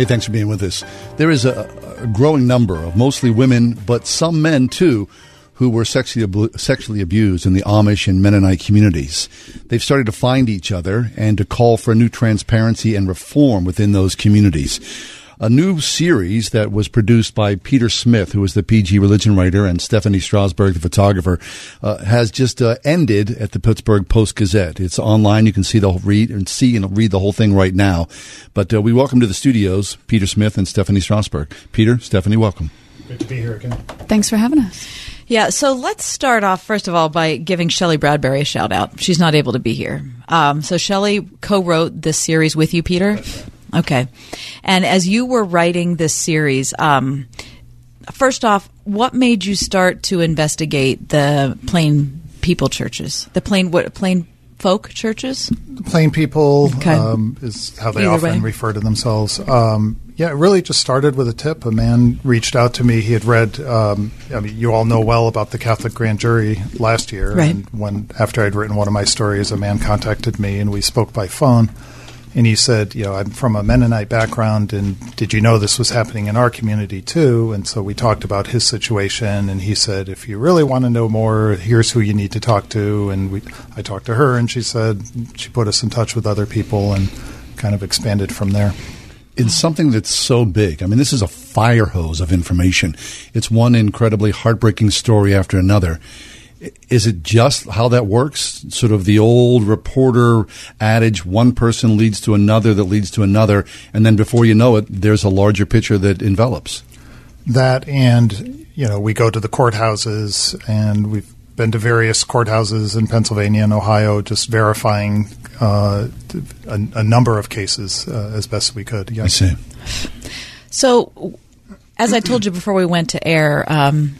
Hey, thanks for being with us. There is a, a growing number of mostly women, but some men too, who were sexually, abu- sexually abused in the Amish and Mennonite communities. They've started to find each other and to call for a new transparency and reform within those communities a new series that was produced by Peter Smith, who is the PG religion writer, and Stephanie Strasburg, the photographer, uh, has just uh, ended at the Pittsburgh Post Gazette. It's online. You can see the read and see and read the whole thing right now. But uh, we welcome to the studios Peter Smith and Stephanie Strasburg. Peter, Stephanie, welcome. Great to be here again. Thanks for having us. Yeah, so let's start off first of all by giving Shelley Bradbury a shout out. She's not able to be here. Um, so Shelley co-wrote this series with you, Peter. Okay. And as you were writing this series, um, first off, what made you start to investigate the plain people churches? The plain what plain folk churches? Plain people Okay. um, is how they Either often way. refer to themselves. Um, yeah, it really just started with a tip. A man reached out to me. He had read. Um, I mean, you all know well about the Catholic grand jury last year. Right. And when after I'd written one of my stories, a man contacted me and we spoke by phone. And he said, you know, I'm from a Mennonite background, and did you know this was happening in our community too? And so we talked about his situation, and he said, if you really want to know more, here's who you need to talk to. And we, I talked to her, and she said she put us in touch with other people, and kind of expanded from there. in something that's so big. I mean, this is a fire hose of information. It's one incredibly heartbreaking story after another. I- Is it just how that works? Sort of the old reporter adage one person leads to another that leads to another, and then before you know it, there's a larger picture that envelops. That and you know we go to the courthouses and we've been to various courthouses in Pennsylvania and Ohio, just verifying uh, a, a number of cases uh, as best we could. I see. So, as I told you before we went to air, um,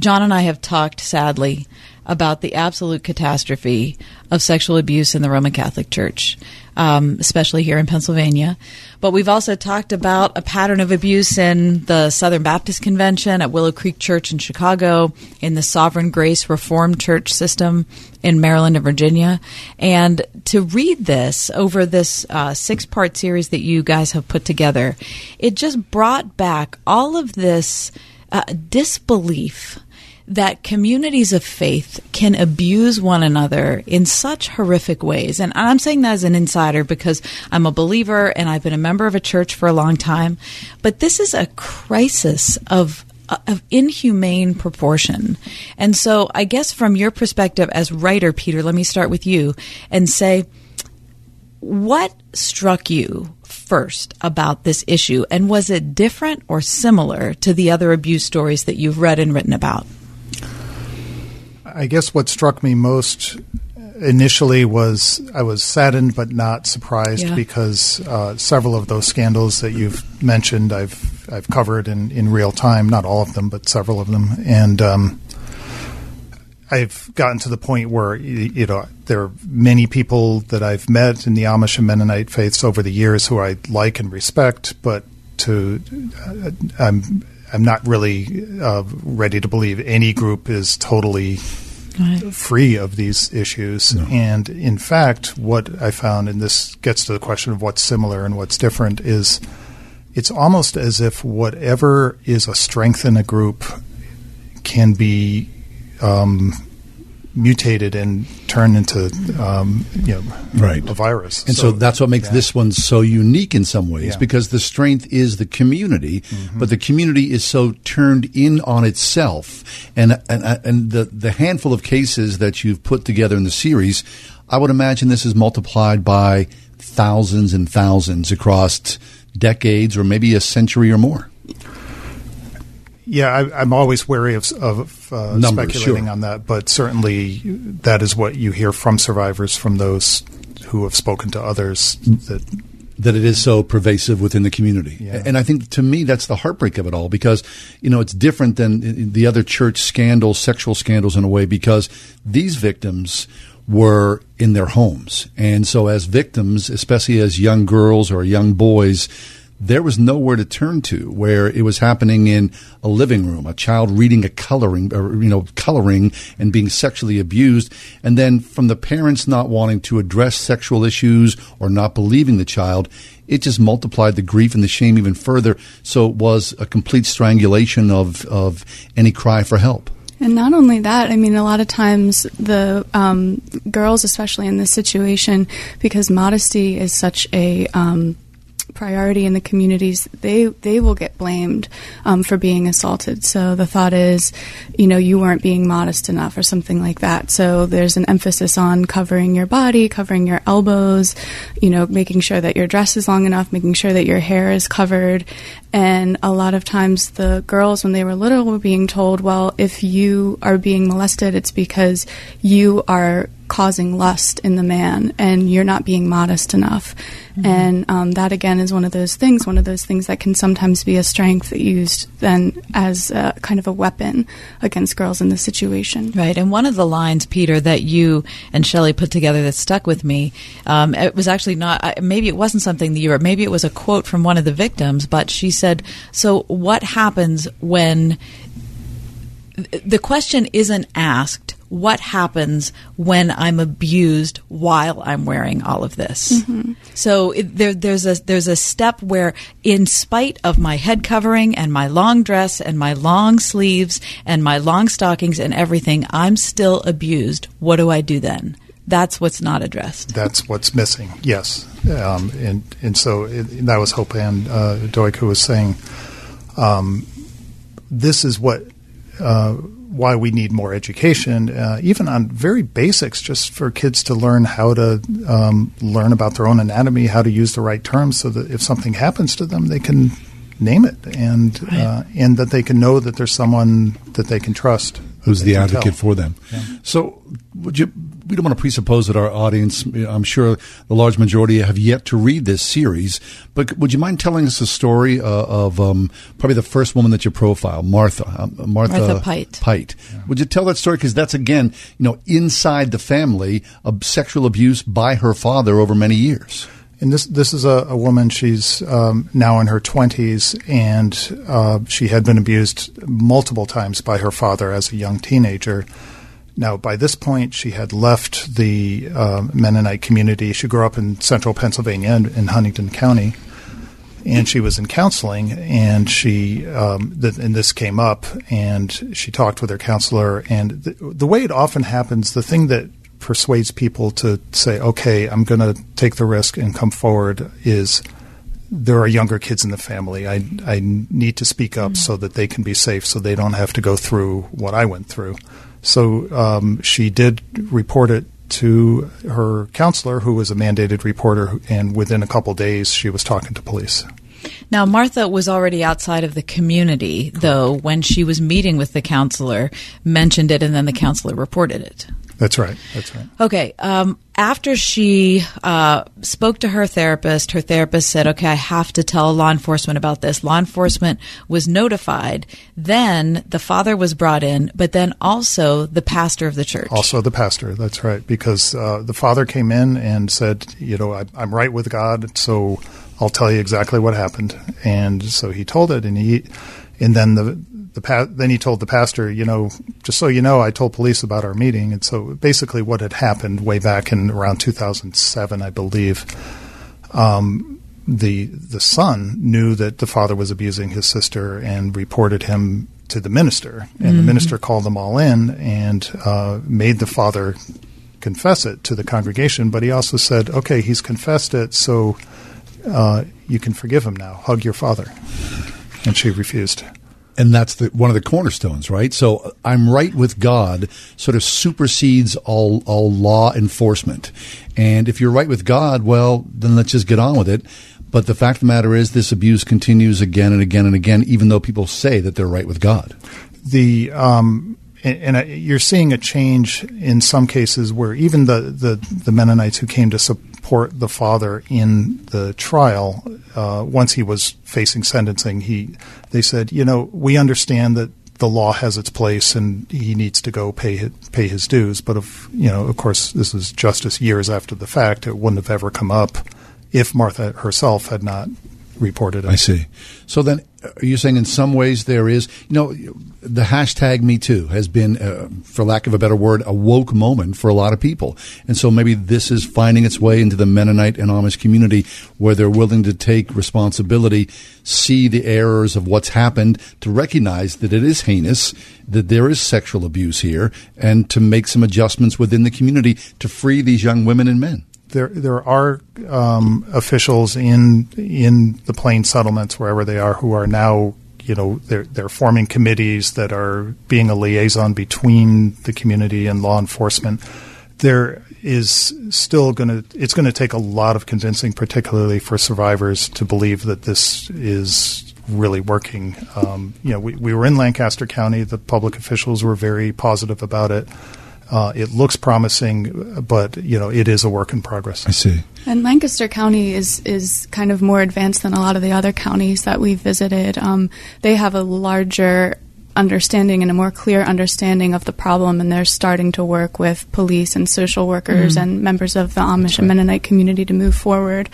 John and I have talked sadly about the absolute catastrophe of sexual abuse in the Roman Catholic Church, um, especially here in Pennsylvania. But we've also talked about a pattern of abuse in the Southern Baptist Convention, at Willow Creek Church in Chicago, in the Sovereign Grace Reformed Church system in Maryland and Virginia. And to read this over this uh, six part series that you guys have put together, it just brought back all of this uh, disbelief that communities of faith can abuse one another in such horrific ways. And I'm saying that as an insider because I'm a believer and I've been a member of a church for a long time. But this is a crisis of of inhumane proportion. And so I guess from your perspective as writer, Peter, let me start with you and say, what struck you first about this issue? And was it different or similar to the other abuse stories that you've read and written about? I guess what struck me most initially was I was saddened but not surprised Yeah. because uh, several of those scandals that you've mentioned I've I've covered in, in real time, not all of them, but several of them, and um, I've gotten to the point where you know there are many people that I've met in the Amish and Mennonite faiths over the years who I like and respect, but to uh, I'm I'm not really uh, ready to believe any group is totally free of these issues. And in fact, what I found, and this gets to the question of what's similar and what's different, is it's almost as if whatever is a strength in a group can be um, mutated and turned into um, you know Right. a virus. And so, that's what makes yeah. this one so unique in some ways Yeah. because the strength is the community, but the community is so turned in on itself. And, and, and the, the handful of cases that you've put together in the series, I would imagine this is multiplied by thousands and thousands across decades or maybe a century or more. Yeah, I, I'm always wary of, of uh, Numbers, speculating sure. on that, but certainly that is what you hear from survivors, from those who have spoken to others. That that it is so pervasive within the community. Yeah. And I think to me that's the heartbreak of it all because you know it's different than the other church scandals, sexual scandals in a way because these victims were in their homes. And so as victims, especially as young girls or young boys, there was nowhere to turn to where it was happening in a living room, a child reading a coloring, or, you know, coloring and being sexually abused. And then from the parents not wanting to address sexual issues or not believing the child, it just multiplied the grief and the shame even further. So it was a complete strangulation of, of any cry for help. And not only that, I mean, a lot of times the um, girls, especially in this situation, because modesty is such a um, priority in the communities, they they will get blamed um, for being assaulted. So the thought is, you know, you weren't being modest enough or something like that. So there's an emphasis on covering your body, covering your elbows, you know, making sure that your dress is long enough, making sure that your hair is covered. And a lot of times the girls, when they were little, were being told, well, if you are being molested, it's because you are causing lust in the man and you're not being modest enough. Mm-hmm. And um, that, again, is one of those things, one of those things that can sometimes be a strength used then as a, kind of a weapon against girls in this situation. Right. And one of the lines, Peter, that you and Shelley put together that stuck with me, um, it was actually not, maybe it wasn't something that you wrote, maybe it was a quote from one of the victims, but she said, So what happens when the question isn't asked, what happens when I'm abused while I'm wearing all of this. Mm-hmm. So it, there, there's a there's a step where, in spite of my head covering and my long dress and my long sleeves and my long stockings and everything, I'm still abused. What do I do then? That's what's not addressed. That's what's missing. Yes, um, and and so it, that was Hope Ann uh, Doig who was saying, um, this is what. Uh, why we need more education, uh, even on very basics, just for kids to learn how to um, learn about their own anatomy, how to use the right terms, so that if something happens to them, they can name it, and right. uh, and that they can know that there's someone that they can trust, who's the advocate tell. for them. Yeah. So, would you? We don't want to presuppose that our audience, I'm sure the large majority have yet to read this series, but would you mind telling us a story uh, of um, probably the first woman that you profile, Martha, uh, Martha, Martha Pite. Pite. Yeah. Would you tell that story? Because that's again, you know, inside the family, of sexual abuse by her father over many years. And this this is a, a woman. She's um, now in her twenties, and uh, she had been abused multiple times by her father as a young teenager. Now, by this point, she had left the uh, Mennonite community. She grew up in central Pennsylvania in, in Huntingdon County, and she was in counseling. And she, um, th- and this came up, and she talked with her counselor. And th- the way it often happens, the thing that persuades people to say, okay, I'm going to take the risk and come forward is there are younger kids in the family. I, I need to speak up mm-hmm. so that they can be safe, so they don't have to go through what I went through. So um, she did report it to her counselor, who was a mandated reporter, and within a couple days, she was talking to police. Now, Martha was already outside of the community, though, when she was meeting with the counselor, mentioned it, and then the counselor reported it. That's right. That's right. Okay. Um, after she uh, spoke to her therapist, her therapist said, "Okay, I have to tell law enforcement about this." Law enforcement was notified. Then the father was brought in, but then also the pastor of the church. Also the pastor. That's right. Because uh, the father came in and said, "You know, I, I'm right with God, so I'll tell you exactly what happened." And so he told it, and he, and then the the pa- then he told the pastor, you know, just so you know, I told police about our meeting, and so basically what had happened way back in around 2007, I believe. Um, the the son knew that the father was abusing his sister and reported him to the minister, and mm-hmm. the minister called them all in and uh, made the father confess it to the congregation. But he also said, "Okay, he's confessed it, so uh, you can forgive him now. Hug your father." And she refused and that's the, one of the cornerstones, right? So I'm right with God sort of supersedes all all law enforcement. And if you're right with God, well, then let's just get on with it. But the fact of the matter is, this abuse continues again and again and again, even though people say that they're right with God. The um, and, and, you're seeing a change in some cases where even the, the, the Mennonites who came to su- support the father in the trial. Uh, once he was facing sentencing, he they said, you know, we understand that the law has its place and he needs to go pay his, pay his dues. But of you know, of course, this is justice years after the fact. It wouldn't have ever come up if Martha herself had not reported it. I see. So then, are you saying in some ways there is, you know, the hashtag Me Too has been, uh, for lack of a better word, a woke moment for a lot of people. And so maybe this is finding its way into the Mennonite and Amish community where they're willing to take responsibility, see the errors of what's happened, to recognize that it is heinous, that there is sexual abuse here, and to make some adjustments within the community to free these young women and men there there are um, officials in in the plain settlements wherever they are who are now you know they're they're forming committees that are being a liaison between the community and law enforcement. There is still going to it's going to take a lot of convincing, particularly for survivors, to believe that this is really working. Um, you know, we, we were in Lancaster County. The public officials were very positive about it. Uh, it looks promising, but you know it is a work in progress. I see. And Lancaster County is is kind of more advanced than a lot of the other counties that we've visited. Um, they have a larger understanding and a more clear understanding of the problem, and they're starting to work with police and social workers mm-hmm. and members of the Amish right. and Mennonite community to move forward.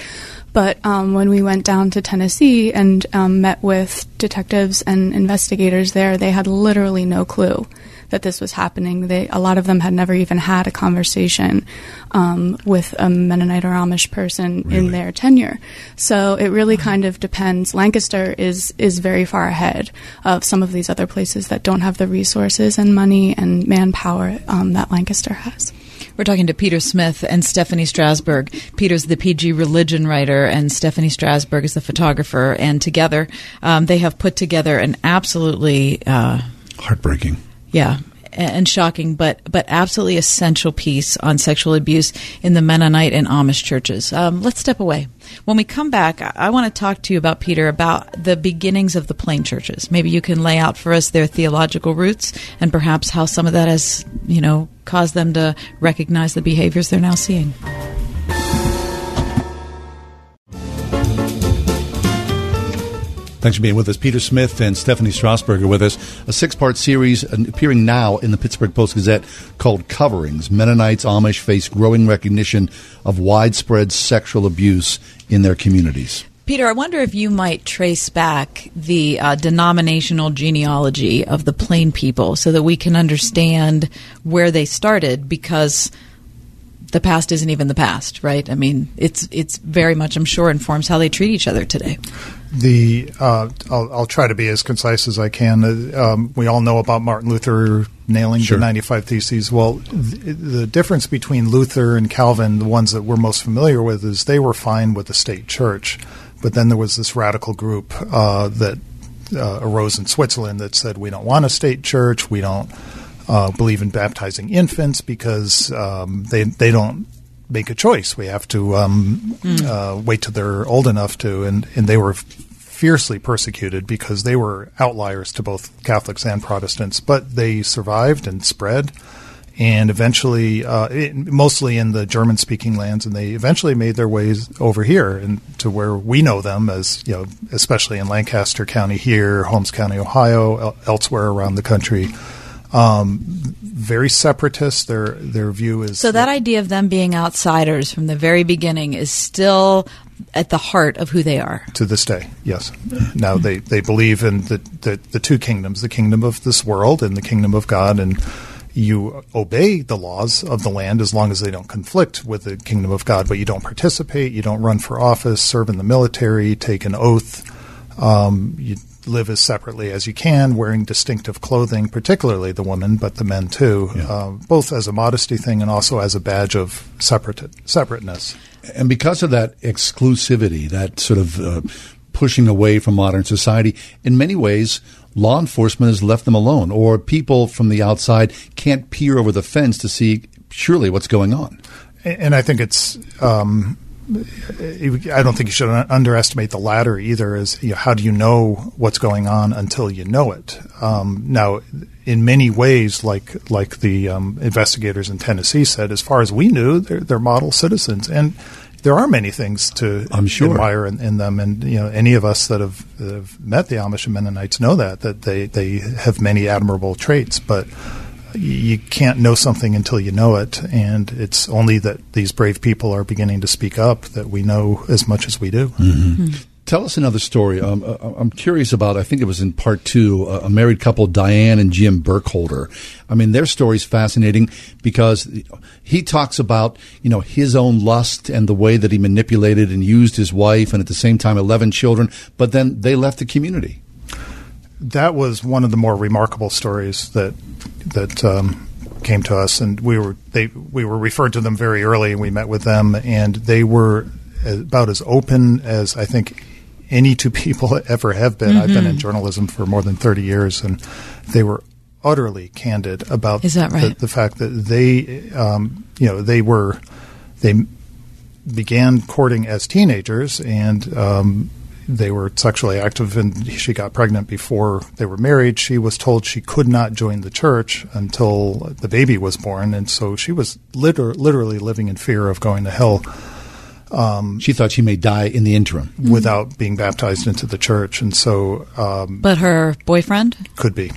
But um, when we went down to Tennessee and um, met with detectives and investigators there, they had literally no clue that this was happening. They, a lot of them had never even had a conversation um, with a Mennonite or Amish person really? in their tenure. So it really kind of depends. Lancaster is is very far ahead of some of these other places that don't have the resources and money and manpower um, that Lancaster has. We're talking to Peter Smith and Stephanie Strasburg. Peter's the PG religion writer, and Stephanie Strasburg is the photographer. And together, um, they have put together an absolutely uh, heartbreaking yeah, and shocking, but but absolutely essential piece on sexual abuse in the Mennonite and Amish churches. Um, let's step away. When we come back, I, I want to talk to you about Peter about the beginnings of the plain churches. Maybe you can lay out for us their theological roots and perhaps how some of that has you know caused them to recognize the behaviors they're now seeing. Thanks for being with us. Peter Smith and Stephanie Strasburg are with us. A six part series appearing now in the Pittsburgh Post Gazette called Coverings Mennonites Amish Face Growing Recognition of Widespread Sexual Abuse in Their Communities. Peter, I wonder if you might trace back the uh, denominational genealogy of the Plain people so that we can understand where they started because the past isn't even the past, right? I mean, it's it's very much, I'm sure, informs how they treat each other today. The uh, I'll, I'll, try to be as concise as I can. Uh, um, we all know about Martin Luther nailing sure. the 95 Theses. Well, the, the difference between Luther and Calvin, the ones that we're most familiar with, is they were fine with the state church, but then there was this radical group uh, that uh, arose in Switzerland that said we don't want a state church, we don't uh, believe in baptizing infants because um, they they don't make a choice. We have to um, mm. uh, wait till they're old enough to, and and they were fiercely persecuted because they were outliers to both Catholics and Protestants, but they survived and spread. And eventually, uh, it, mostly in the German-speaking lands, and they eventually made their ways over here and to where we know them as you know, especially in Lancaster County here, Holmes County, Ohio, elsewhere around the country um, very separatist. Their their view is so that, that idea of them being outsiders from the very beginning is still at the heart of who they are to this day. Yes. Now they, they believe in the, the the two kingdoms: the kingdom of this world and the kingdom of God, and you obey the laws of the land as long as they don't conflict with the kingdom of God, but you don't participate, you don't run for office, serve in the military, take an oath. Um, you live as separately as you can, wearing distinctive clothing, particularly the women, but the men too, yeah. uh, both as a modesty thing and also as a badge of separate, separateness. And because of that exclusivity, that sort of uh, pushing away from modern society, in many ways, law enforcement has left them alone, or people from the outside can't peer over the fence to see surely what's going on. And I think it's um, I don't think you should underestimate the latter either. Is you know, how do you know what's going on until you know it? Um, now, in many ways, like like the um, investigators in Tennessee said, as far as we knew, they're, they're model citizens, and there are many things to I'm sure. admire in, in them, and you know, any of us that have, that have met the Amish and Mennonites know that that they they have many admirable traits, but you can't know something until you know it, and it's only that these brave people are beginning to speak up that we know as much as we do. Tell us another story. Um, uh, I'm curious about. I think it was in part two. Uh, a married couple, Diane and Jim Burkholder. I mean, their story is fascinating because he talks about you know his own lust and the way that he manipulated and used his wife, and at the same time, eleven children. But then they left the community. That was one of the more remarkable stories that that um, came to us, and we were they we were referred to them very early, and we met with them, and they were about as open as I think any two people ever have been. I've been in journalism for more than thirty years, and they were utterly candid about Is that the, right? the fact that they, um, you know, they were they began courting as teenagers and um, they were sexually active and she got pregnant before they were married. She was told she could not join the church until the baby was born. And so she was liter- literally living in fear of going to hell She thought she may die in the interim. without being baptized into the church. And so um, But her boyfriend? could be.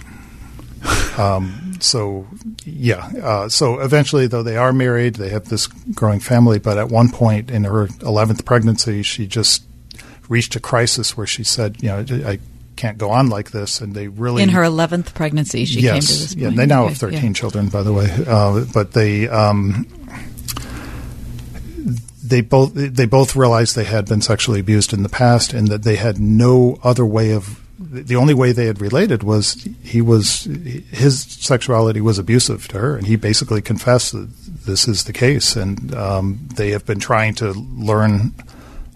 Um, so yeah uh, so eventually though they are married. They have this growing family. But at one point in her 11th pregnancy she just reached a crisis where she said you know i can't go on like this. And they really In her 11th pregnancy, she yes came to this yeah they now Okay, have 13 yeah. children by the way. Uh, but they um, they both they both realized they had been sexually abused in the past and that they had no other way of the only way they had related was he was his sexuality was abusive to her. And he basically confessed that this is the case. And um, they have been trying to learn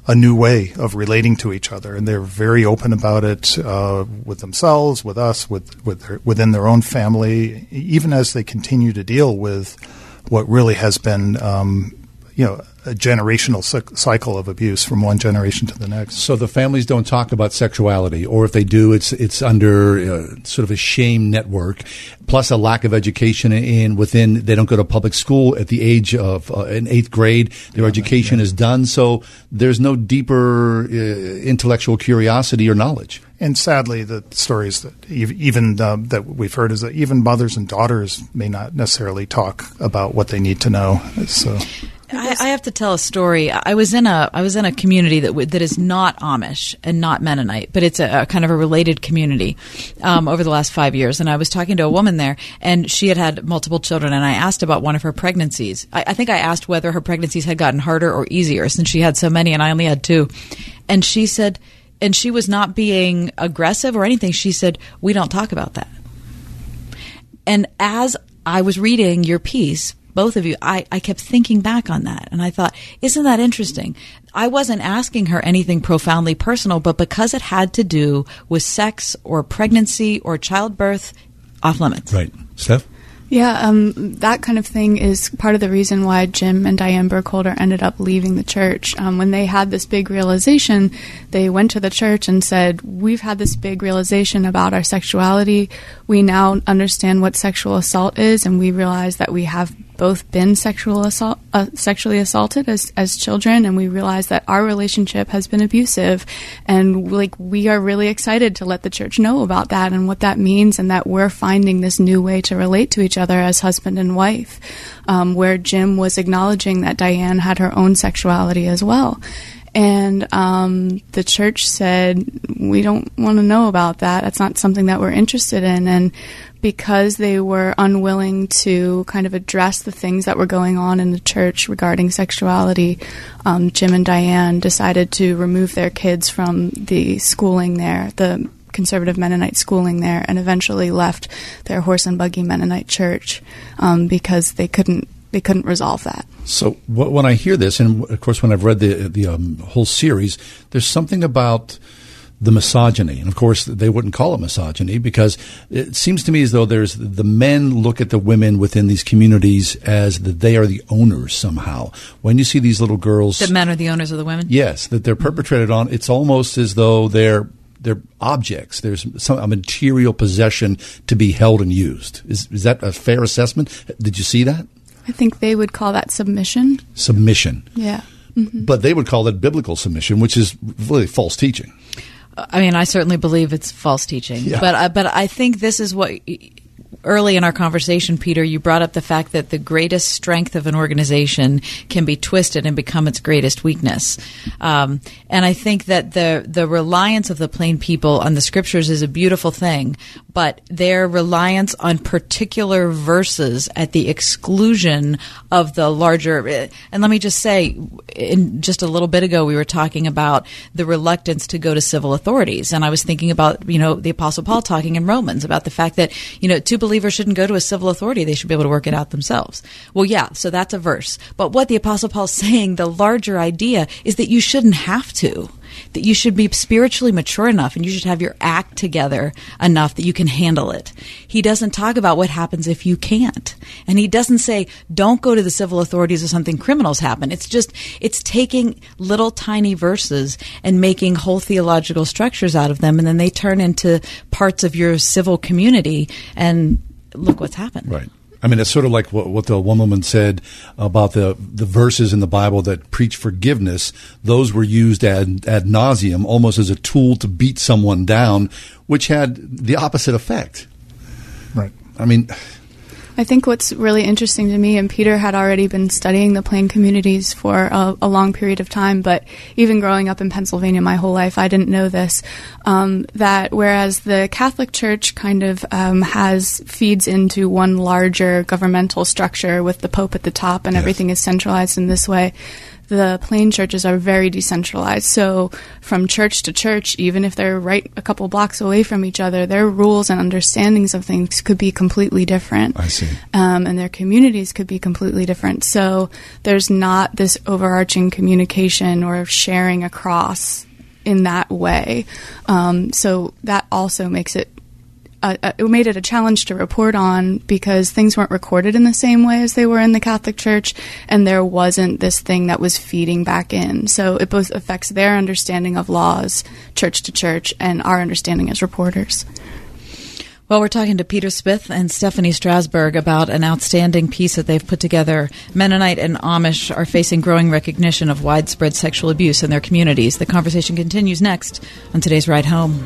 a new way of relating to each other, and they're very open about it uh, with themselves, with us, with, with their, within their own family, even as they continue to deal with what really has been, um, you know, a generational cycle of abuse from one generation to the next. So the families don't talk about sexuality, or if they do, it's it's under uh, sort of a shame network, plus a lack of education in within. They don't go to public school at the age of uh, in eighth grade. Their education is done, so there's no deeper uh, intellectual curiosity or knowledge. And sadly, the stories that even uh, that we've heard is that even mothers and daughters may not necessarily talk about what they need to know. So. I, I have to tell a story. I was in a I was in a community that w- that is not Amish and not Mennonite, but it's a, a kind of a related community um, over the last five years. And I was talking to a woman there, and she had had multiple children. And I asked about one of her pregnancies. I, I think I asked whether her pregnancies had gotten harder or easier since she had so many, and I only had two. And she said, and she was not being aggressive or anything. She said, "We don't talk about that." And as I was reading your piece, both of you, I, I kept thinking back on that. And I thought, isn't that interesting? I wasn't asking her anything profoundly personal, but because it had to do with sex or pregnancy or childbirth, off limits. Right, Steph. Yeah, um, that kind of thing is part of the reason why Jim and Diane Burkholder ended up leaving the church. Um, when they had this big realization, they went to the church and said, We've had this big realization about our sexuality. We now understand what sexual assault is, and we realize that we have both been sexual assault, uh, sexually assaulted as, as children, and we realize that our relationship has been abusive. And like, we are really excited to let the church know about that and what that means, and that we're finding this new way to relate to each other as husband and wife, um, where Jim was acknowledging that Diane had her own sexuality as well. And um, the church said, We don't want to know about that. That's not something that we're interested in. And because they were unwilling to kind of address the things that were going on in the church regarding sexuality, um, Jim and Diane decided to remove their kids from the schooling there, the conservative Mennonite schooling there, and eventually left their horse and buggy Mennonite church um, because they couldn't they couldn't resolve that. So when I hear this, and of course when I've read the the um, whole series, there's something about the misogyny, and of course they wouldn't call it misogyny because it seems to me as though there's the men look at the women within these communities as that they are the owners somehow. When you see these little girls, The men are the owners of the women? yes, that they're perpetrated on, it's almost as though they're they're objects. There's some a material possession to be held and used. Is is that a fair assessment? Did you see that I think they would call that submission. submission? Yeah. but they would call that biblical submission, which is really false teaching. I mean, I certainly believe it's false teaching, Yeah. but I, but I think this is what early in our conversation, Peter, you brought up the fact that the greatest strength of an organization can be twisted and become its greatest weakness. Um, and I think that the the reliance of the plain people on the scriptures is a beautiful thing, but their reliance on particular verses at the exclusion of the larger. And let me just say, in just a little bit ago, we were talking about the reluctance to go to civil authorities, and I was thinking about you know the Apostle Paul talking in Romans about the fact that you know two believers shouldn't go to a civil authority; they should be able to work it out themselves. Well, yeah, so that's a verse. But what the Apostle Paul's saying, the larger idea, is that you shouldn't have to that you should be spiritually mature enough and you should have your act together enough that you can handle it. He doesn't talk about what happens if you can't. And he doesn't say, don't go to the civil authorities if something criminals happen. It's just, it's taking little tiny verses and making whole theological structures out of them. And then they turn into parts of your civil community. And look what's happened. Right. I mean, it's sort of like what, what the one woman said about the, the verses in the Bible that preach forgiveness. Those were used ad, ad nauseum, almost as a tool to beat someone down, which had the opposite effect. Right. I mean, I think what's really interesting to me, and Peter had already been studying the plain communities for a, a long period of time, but even growing up in Pennsylvania my whole life, I didn't know this. Um, that whereas the Catholic Church kind of um, has feeds into one larger governmental structure with the Pope at the top, and Yes. everything is centralized in this way. The plain churches are very decentralized. So, from church to church, even if they're right a couple blocks away from each other, their rules and understandings of things could be completely different I see. um, and their communities could be completely different. So there's not this overarching communication or sharing across in that way. Um, so that also makes it. Uh, uh, it made it a challenge to report on because things weren't recorded in the same way as they were in the Catholic Church, and there wasn't this thing that was feeding back in. So it both affects their understanding of laws, church to church, and our understanding as reporters. Well, we're talking to Peter Smith and Stephanie Strasburg about an outstanding piece that they've put together. Mennonite and Amish are facing growing recognition of widespread sexual abuse in their communities. The conversation continues next on today's Ride Home.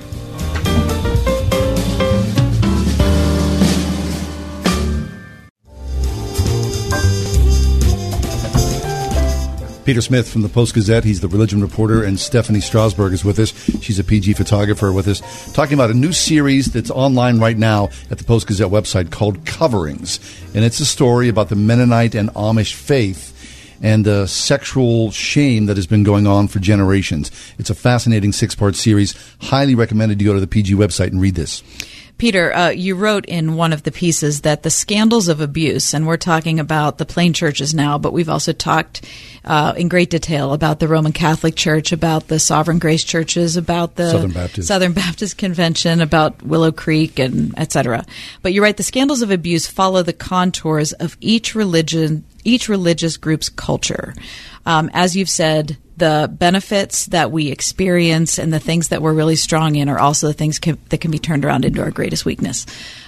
Peter Smith from the Post Gazette. He's the religion reporter, and Stephanie Strasburg is with us. She's a PG photographer with us, talking about a new series that's online right now at the Post Gazette website called Coverings. And it's a story about the Mennonite and Amish faith and the sexual shame that has been going on for generations. It's a fascinating six part series. Highly recommended you go to the PG website and read this. Peter, uh, you wrote in one of the pieces that the scandals of abuse, and we're talking about the plain churches now, but we've also talked uh, in great detail about the Roman Catholic Church, about the Sovereign Grace churches, about the Southern Baptist. Southern Baptist Convention, about Willow Creek, and etc. But you write the scandals of abuse follow the contours of each religion, each religious group's culture. Um, as you've said, the benefits that we experience and the things that we're really strong in are also the things can, that can be turned around into our greatest weakness.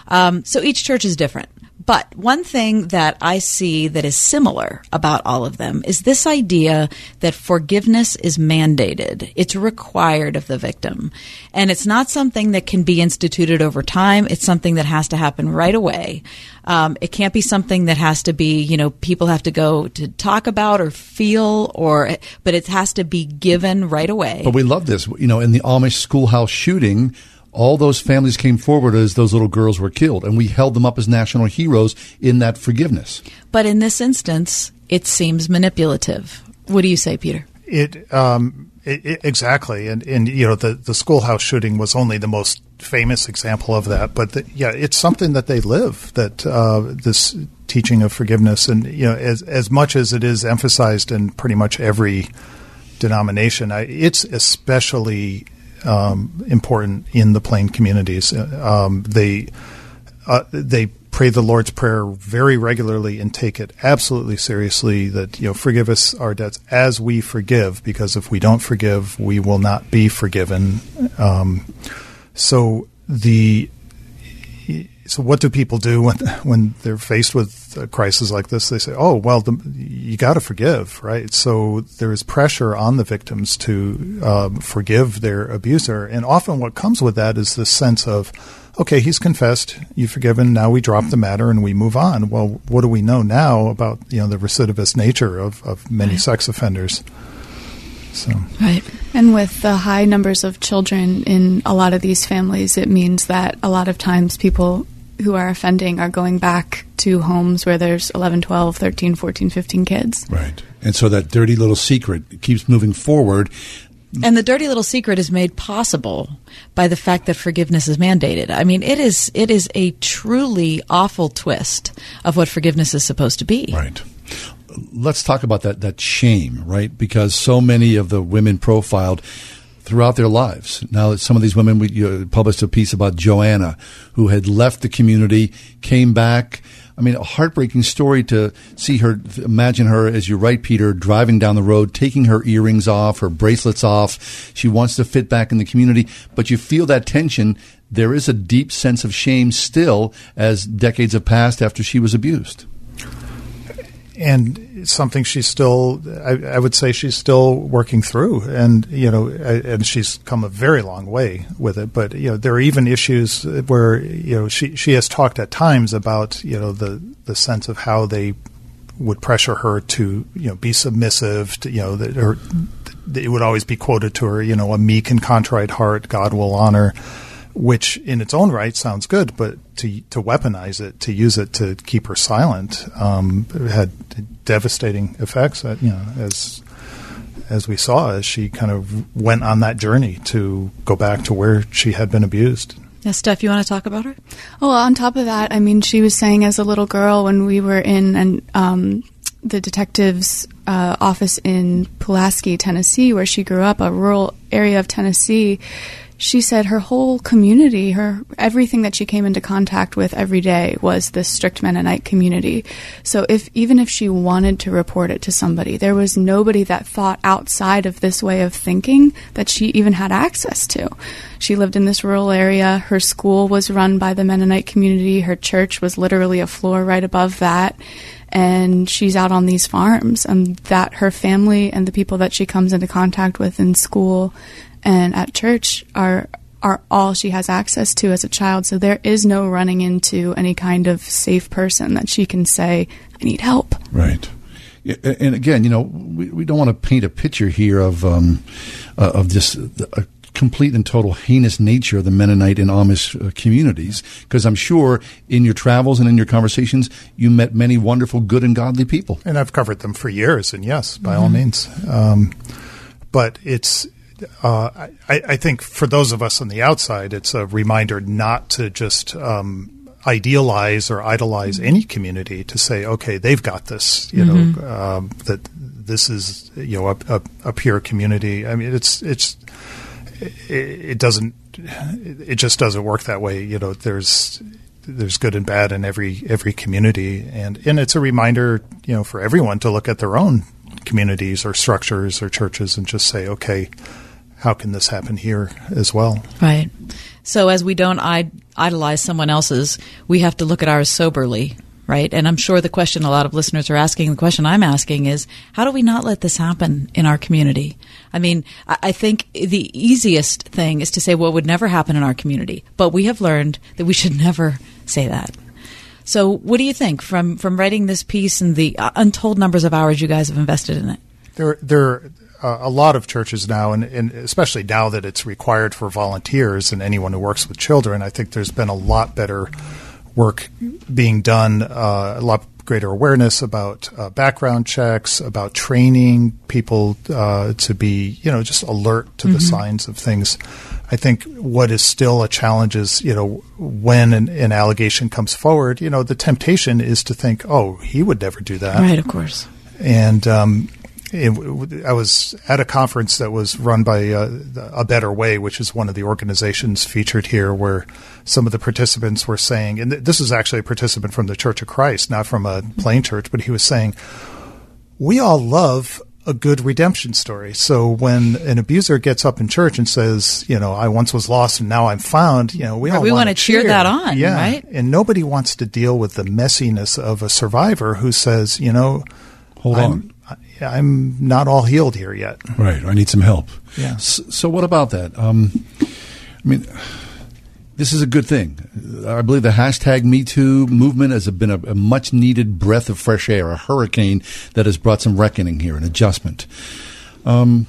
Um, so each church is different. But one thing that I see that is similar about all of them is this idea that forgiveness is mandated. It's required of the victim. And it's not something that can be instituted over time. It's something that has to happen right away. Um, it can't be something that has to be, you know, people have to go to talk about or feel or, but it has to be given right away. But we love this. You know, in the Amish schoolhouse shooting, all those families came forward as those little girls were killed, and we held them up as national heroes in that forgiveness. But in this instance, it seems manipulative. What do you say, Peter? It, um, it, it- exactly, and and you know the the schoolhouse shooting was only the most famous example of that, but the, yeah, it's something that they live. That uh, this teaching of forgiveness, and you know, as as much as it is emphasized in pretty much every denomination, I, it's especially um, important in the plain communities. Um, they uh, they pray the Lord's Prayer very regularly and take it absolutely seriously. That you know, forgive us our debts as we forgive, because if we don't forgive, we will not be forgiven. Um, so the so what do people do when when they're faced with a crisis like this? They say, "Oh, well, the, you got to forgive, right?" So there is pressure on the victims to um, forgive their abuser, and often what comes with that is this sense of, "Okay, he's confessed, you've forgiven. Now we drop the matter and we move on." Well, what do we know now about you know the recidivist nature of of many Right. sex offenders? So Right. And with the high numbers of children in a lot of these families, it means that a lot of times people who are offending are going back to homes where there's 11, 12, 13, 14, 15 kids. Right. And so that dirty little secret keeps moving forward. And the dirty little secret is made possible by the fact that forgiveness is mandated. I mean, it is it is a truly awful twist of what forgiveness is supposed to be. Right. Let's talk about that that shame, right? Because so many of the women profiled throughout their lives. Now, that some of these women, we you published a piece about Joanna, who had left the community, came back. I mean, a heartbreaking story to see her. Imagine her, as you write, Peter, driving down the road, taking her earrings off, her bracelets off. She wants to fit back in the community, but you feel that tension. There is a deep sense of shame still as decades have passed after she was abused. And something she's still I, I would say she's still working through and you know and she's come a very long way with it. But you know there are even issues where you know she she has talked at times about you know the the sense of how they would pressure her to you know be submissive to you know that her it would always be quoted to her you know a meek and contrite heart God will honor which in its own right sounds good, but to to weaponize it, to use it to keep her silent, um, had devastating effects. uh, You know, as as we saw, as she kind of went on that journey to go back to where she had been abused. Now, Steph, you want to talk about her? Oh, well, on top of that, I mean, she was saying as a little girl when we were in an, um, the detective's uh, office in Pulaski, Tennessee, where she grew up, a rural area of Tennessee. She said her whole community, her everything that she came into contact with every day was this strict Mennonite community. So if even if she wanted to report it to somebody, there was nobody that thought outside of this way of thinking that she even had access to. She lived in this rural area. Her school was run by the Mennonite community. Her church was literally a floor right above that. And she's out on these farms, and that her family and the people that she comes into contact with in school and at church are are all she has access to as a child. So there is no running into any kind of safe person that she can say, "I need help." Right. And again, you know, we, we don't want to paint a picture here of um, uh, of just a complete and total heinous nature of the Mennonite and Amish uh, communities, because I'm sure in your travels and in your conversations, you met many wonderful, good, and godly people. And I've covered them for years, and yes, by all means. Um, but it's, uh, I, I think for those of us on the outside, it's a reminder not to just um, idealize or idolize any community. To say, okay, they've got this. You know, um, that this is you know a, a, a pure community. I mean, it's it's it, it doesn't it just doesn't work that way. You know, there's there's good and bad in every every community, and and it's a reminder, you know, for everyone to look at their own communities or structures or churches and just say, okay, how can this happen here as well? Right. So as we don't id- idolize someone else's, we have to look at ours soberly, right? And I'm sure the question a lot of listeners are asking, the question I'm asking is, how do we not let this happen in our community? I mean, I, think the easiest thing is to say what would never happen in our community, but we have learned that we should never say that. So, what do you think from from writing this piece and the uh, untold numbers of hours you guys have invested in it? There, there are uh, a lot of churches now, and, and especially now that it's required for volunteers and anyone who works with children, I think there's been a lot better work being done, uh, a lot greater awareness about uh, background checks, about training people uh, to be, you know, just alert to the signs of things. I think what is still a challenge is, you know, when an, an allegation comes forward, you know, the temptation is to think, oh, he would never do that Right, of course. and um, it, I was at a conference that was run by uh, A Better Way, which is one of the organizations featured here, where some of the participants were saying, and th- this is actually a participant from the Church of Christ, not from a plain church, but he was saying, we all love a good redemption story. So when an abuser gets up in church and says, you know, I once was lost and now I'm found, you know, we all we want wanna cheer that on, yeah. right? And nobody wants to deal with the messiness of a survivor who says, you know, Hold I'm, on. I'm not all healed here yet. Right. I need some help. Yeah. S- So, what about that? Um, I mean, this is a good thing. I believe the hashtag Me Too movement has been a, a much needed breath of fresh air, a hurricane that has brought some reckoning here, an adjustment. Um,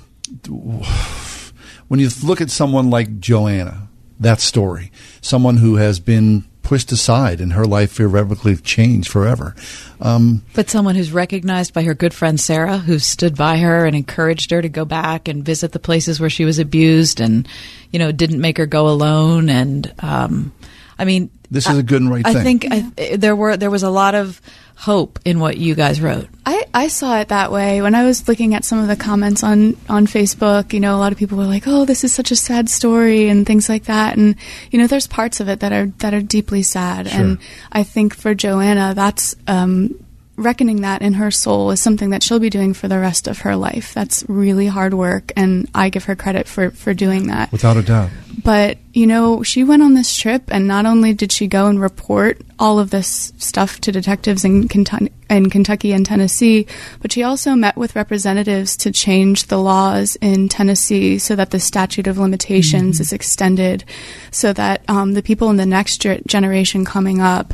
when you look at someone like Joanna, that story, someone who has been pushed aside and her life irrevocably changed forever. Um, But someone who's recognized by her good friend Sarah, who stood by her and encouraged her to go back and visit the places where she was abused, and you know didn't make her go alone. And um, I mean, This is a good and right I thing. think I, there were there was a lot of hope in what you guys wrote. I, I saw it that way when I was looking at some of the comments on, on Facebook. You know, a lot of people were like, "Oh, this is such a sad story" and things like that. And you know, there's parts of it that are that are deeply sad. And I think for Joanna, that's um, reckoning that in her soul is something that she'll be doing for the rest of her life. That's really hard work, and I give her credit for for doing that. without a doubt. But, you know, she went on this trip, and not only did she go and report all of this stuff to detectives in Kentucky, in Kentucky and Tennessee, but she also met with representatives to change the laws in Tennessee so that the statute of limitations is extended, so that um, the people in the next generation coming up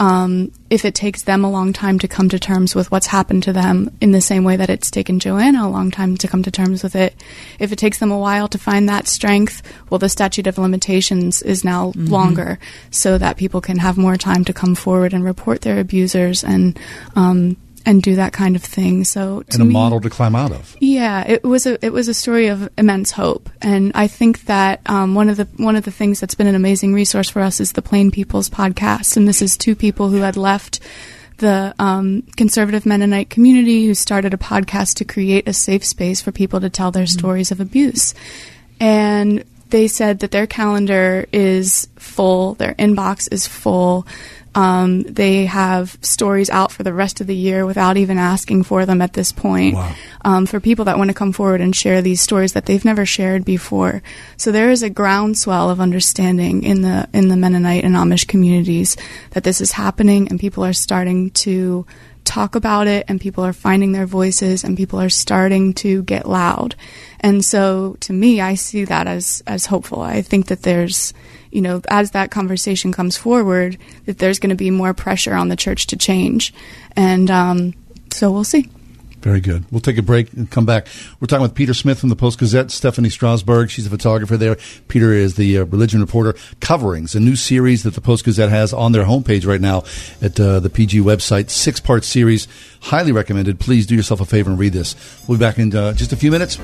um, if it takes them a long time to come to terms with what's happened to them in the same way that it's taken Joanna a long time to come to terms with it, if it takes them a while to find that strength, well, the statute of limitations is now longer so that people can have more time to come forward and report their abusers and, um, and do that kind of thing. So, to And a me- model to climb out of. yeah, it was a it was a story of immense hope, and I think that um, one of the one of the things that's been an amazing resource for us is the Plain People's podcast, and this is two people who had left the um, conservative Mennonite community who started a podcast to create a safe space for people to tell their stories of abuse, and they said that their calendar is full, their inbox is full. Um, they have stories out for the rest of the year without even asking for them at this point. Wow. Um, for people that want to come forward and share these stories that they've never shared before. So there is a groundswell of understanding in the in the Mennonite and Amish communities that this is happening, and people are starting to talk about it, and people are finding their voices, and people are starting to get loud. And so, to me, I see that as as hopeful. I think that there's you know, as that conversation comes forward, that there's going to be more pressure on the church to change. And um, so we'll see. Very good. We'll take a break and come back. We're talking with Peter Smith from the Post Gazette, Stephanie Strasburg. She's a photographer there. Peter is the uh, religion reporter. Coverings, a new series that the Post Gazette has on their homepage right now at uh, the PG website. Six part series. Highly recommended. Please do yourself a favor and read this. We'll be back in uh, just a few minutes.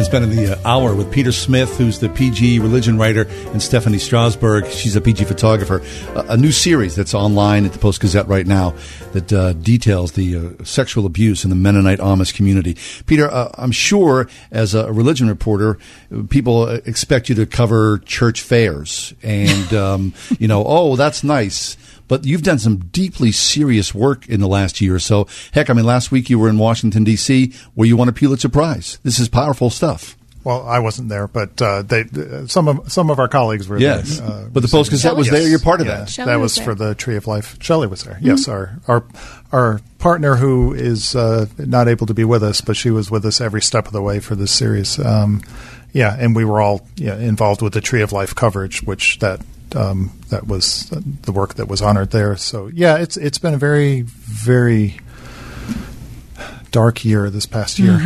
Been spending the uh, hour with Peter Smith, who's the PG religion writer, and Stephanie Strasburg. She's a PG photographer. A new series that's online at the Post Gazette right now that uh, details the uh, sexual abuse in the Mennonite Amish community. Peter, uh, I'm sure as a religion reporter, people uh, expect you to cover church fairs and, um, you know, oh, that's nice but you've done some deeply serious work in the last year or so. Heck, I mean, last week you were in Washington D.C. where you won a Pulitzer Prize. This is powerful stuff. Well, I wasn't there, but uh, they uh, some of some of our colleagues were Yes. there. uh, But the Post Gazette was there. You're part of yeah, that. Shelley that was was there. for the Tree of Life. Shelley was there. Yes, our our our partner who is uh, not able to be with us, but she was with us every step of the way for this series. Um, yeah, and we were all yeah, involved with the Tree of Life coverage, which that um, that was the work that was honored there. So yeah, it's it's been a very very dark year this past year.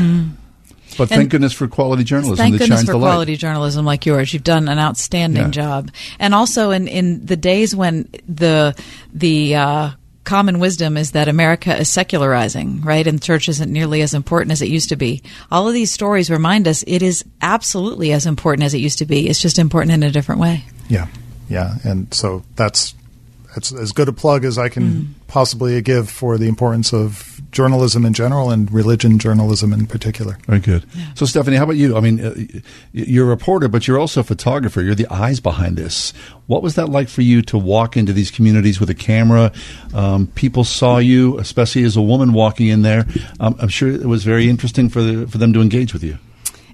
But thank goodness for quality journalism Thank goodness shines for the light. quality journalism like yours. You've done an outstanding Yeah. job, and also in in the days when the the uh, common wisdom is that America is secularizing, right, and church isn't nearly as important as it used to be. All of these stories remind us it is absolutely as important as it used to be. It's just important in a different way. Yeah, yeah, and so that's that's as good a plug as I can Mm. possibly give for the importance of journalism in general and religion journalism in particular. Very good. So, Stephanie, how about you? I mean, uh, you're a reporter, but you're also a photographer. You're the eyes behind this. What was that like for you to walk into these communities with a camera? Um, people saw you, especially as a woman walking in there. Um, I'm sure it was very interesting for the, for them to engage with you.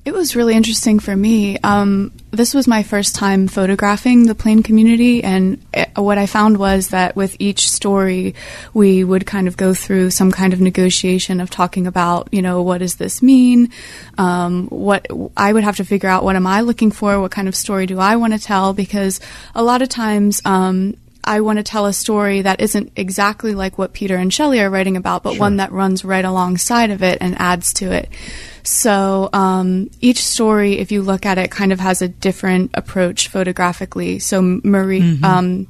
It was really interesting for me. Um, this was my first time photographing the Plain community, and uh what I found was that with each story, we would kind of go through some kind of negotiation of talking about, you know, what does this mean? Um, what I would have to figure out what am I looking for? What kind of story do I want to tell? Because a lot of times, um, I want to tell a story that isn't exactly like what Peter and Shelley are writing about, but one that runs right alongside of it and adds to it. So um, each story, if you look at it, kind of has a different approach photographically. So Marie. Um,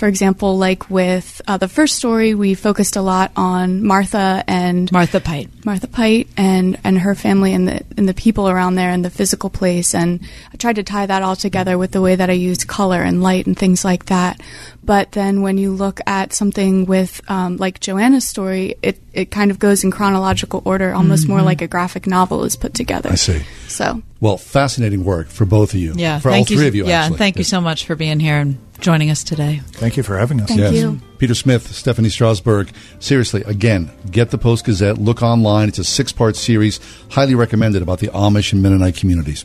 for example, like with uh, the first story, we focused a lot on Martha and Martha Pite. Martha Pite and, and her family and the and the people around there and the physical place and I tried to tie that all together with the way that I used color and light and things like that. But then when you look at something with um, like Joanna's story, it, it kind of goes in chronological order, almost more like a graphic novel is put together. I see. So Well, fascinating work for both of you. Yeah, for thank all three of you. Yeah, actually. and thank you so much for being here and joining us today. Thank you for having us. Thank Yes. you. Peter Smith, Stephanie Strasburg. Seriously, again, get the Post Gazette, look online. It's a six part series, highly recommended about the Amish and Mennonite communities.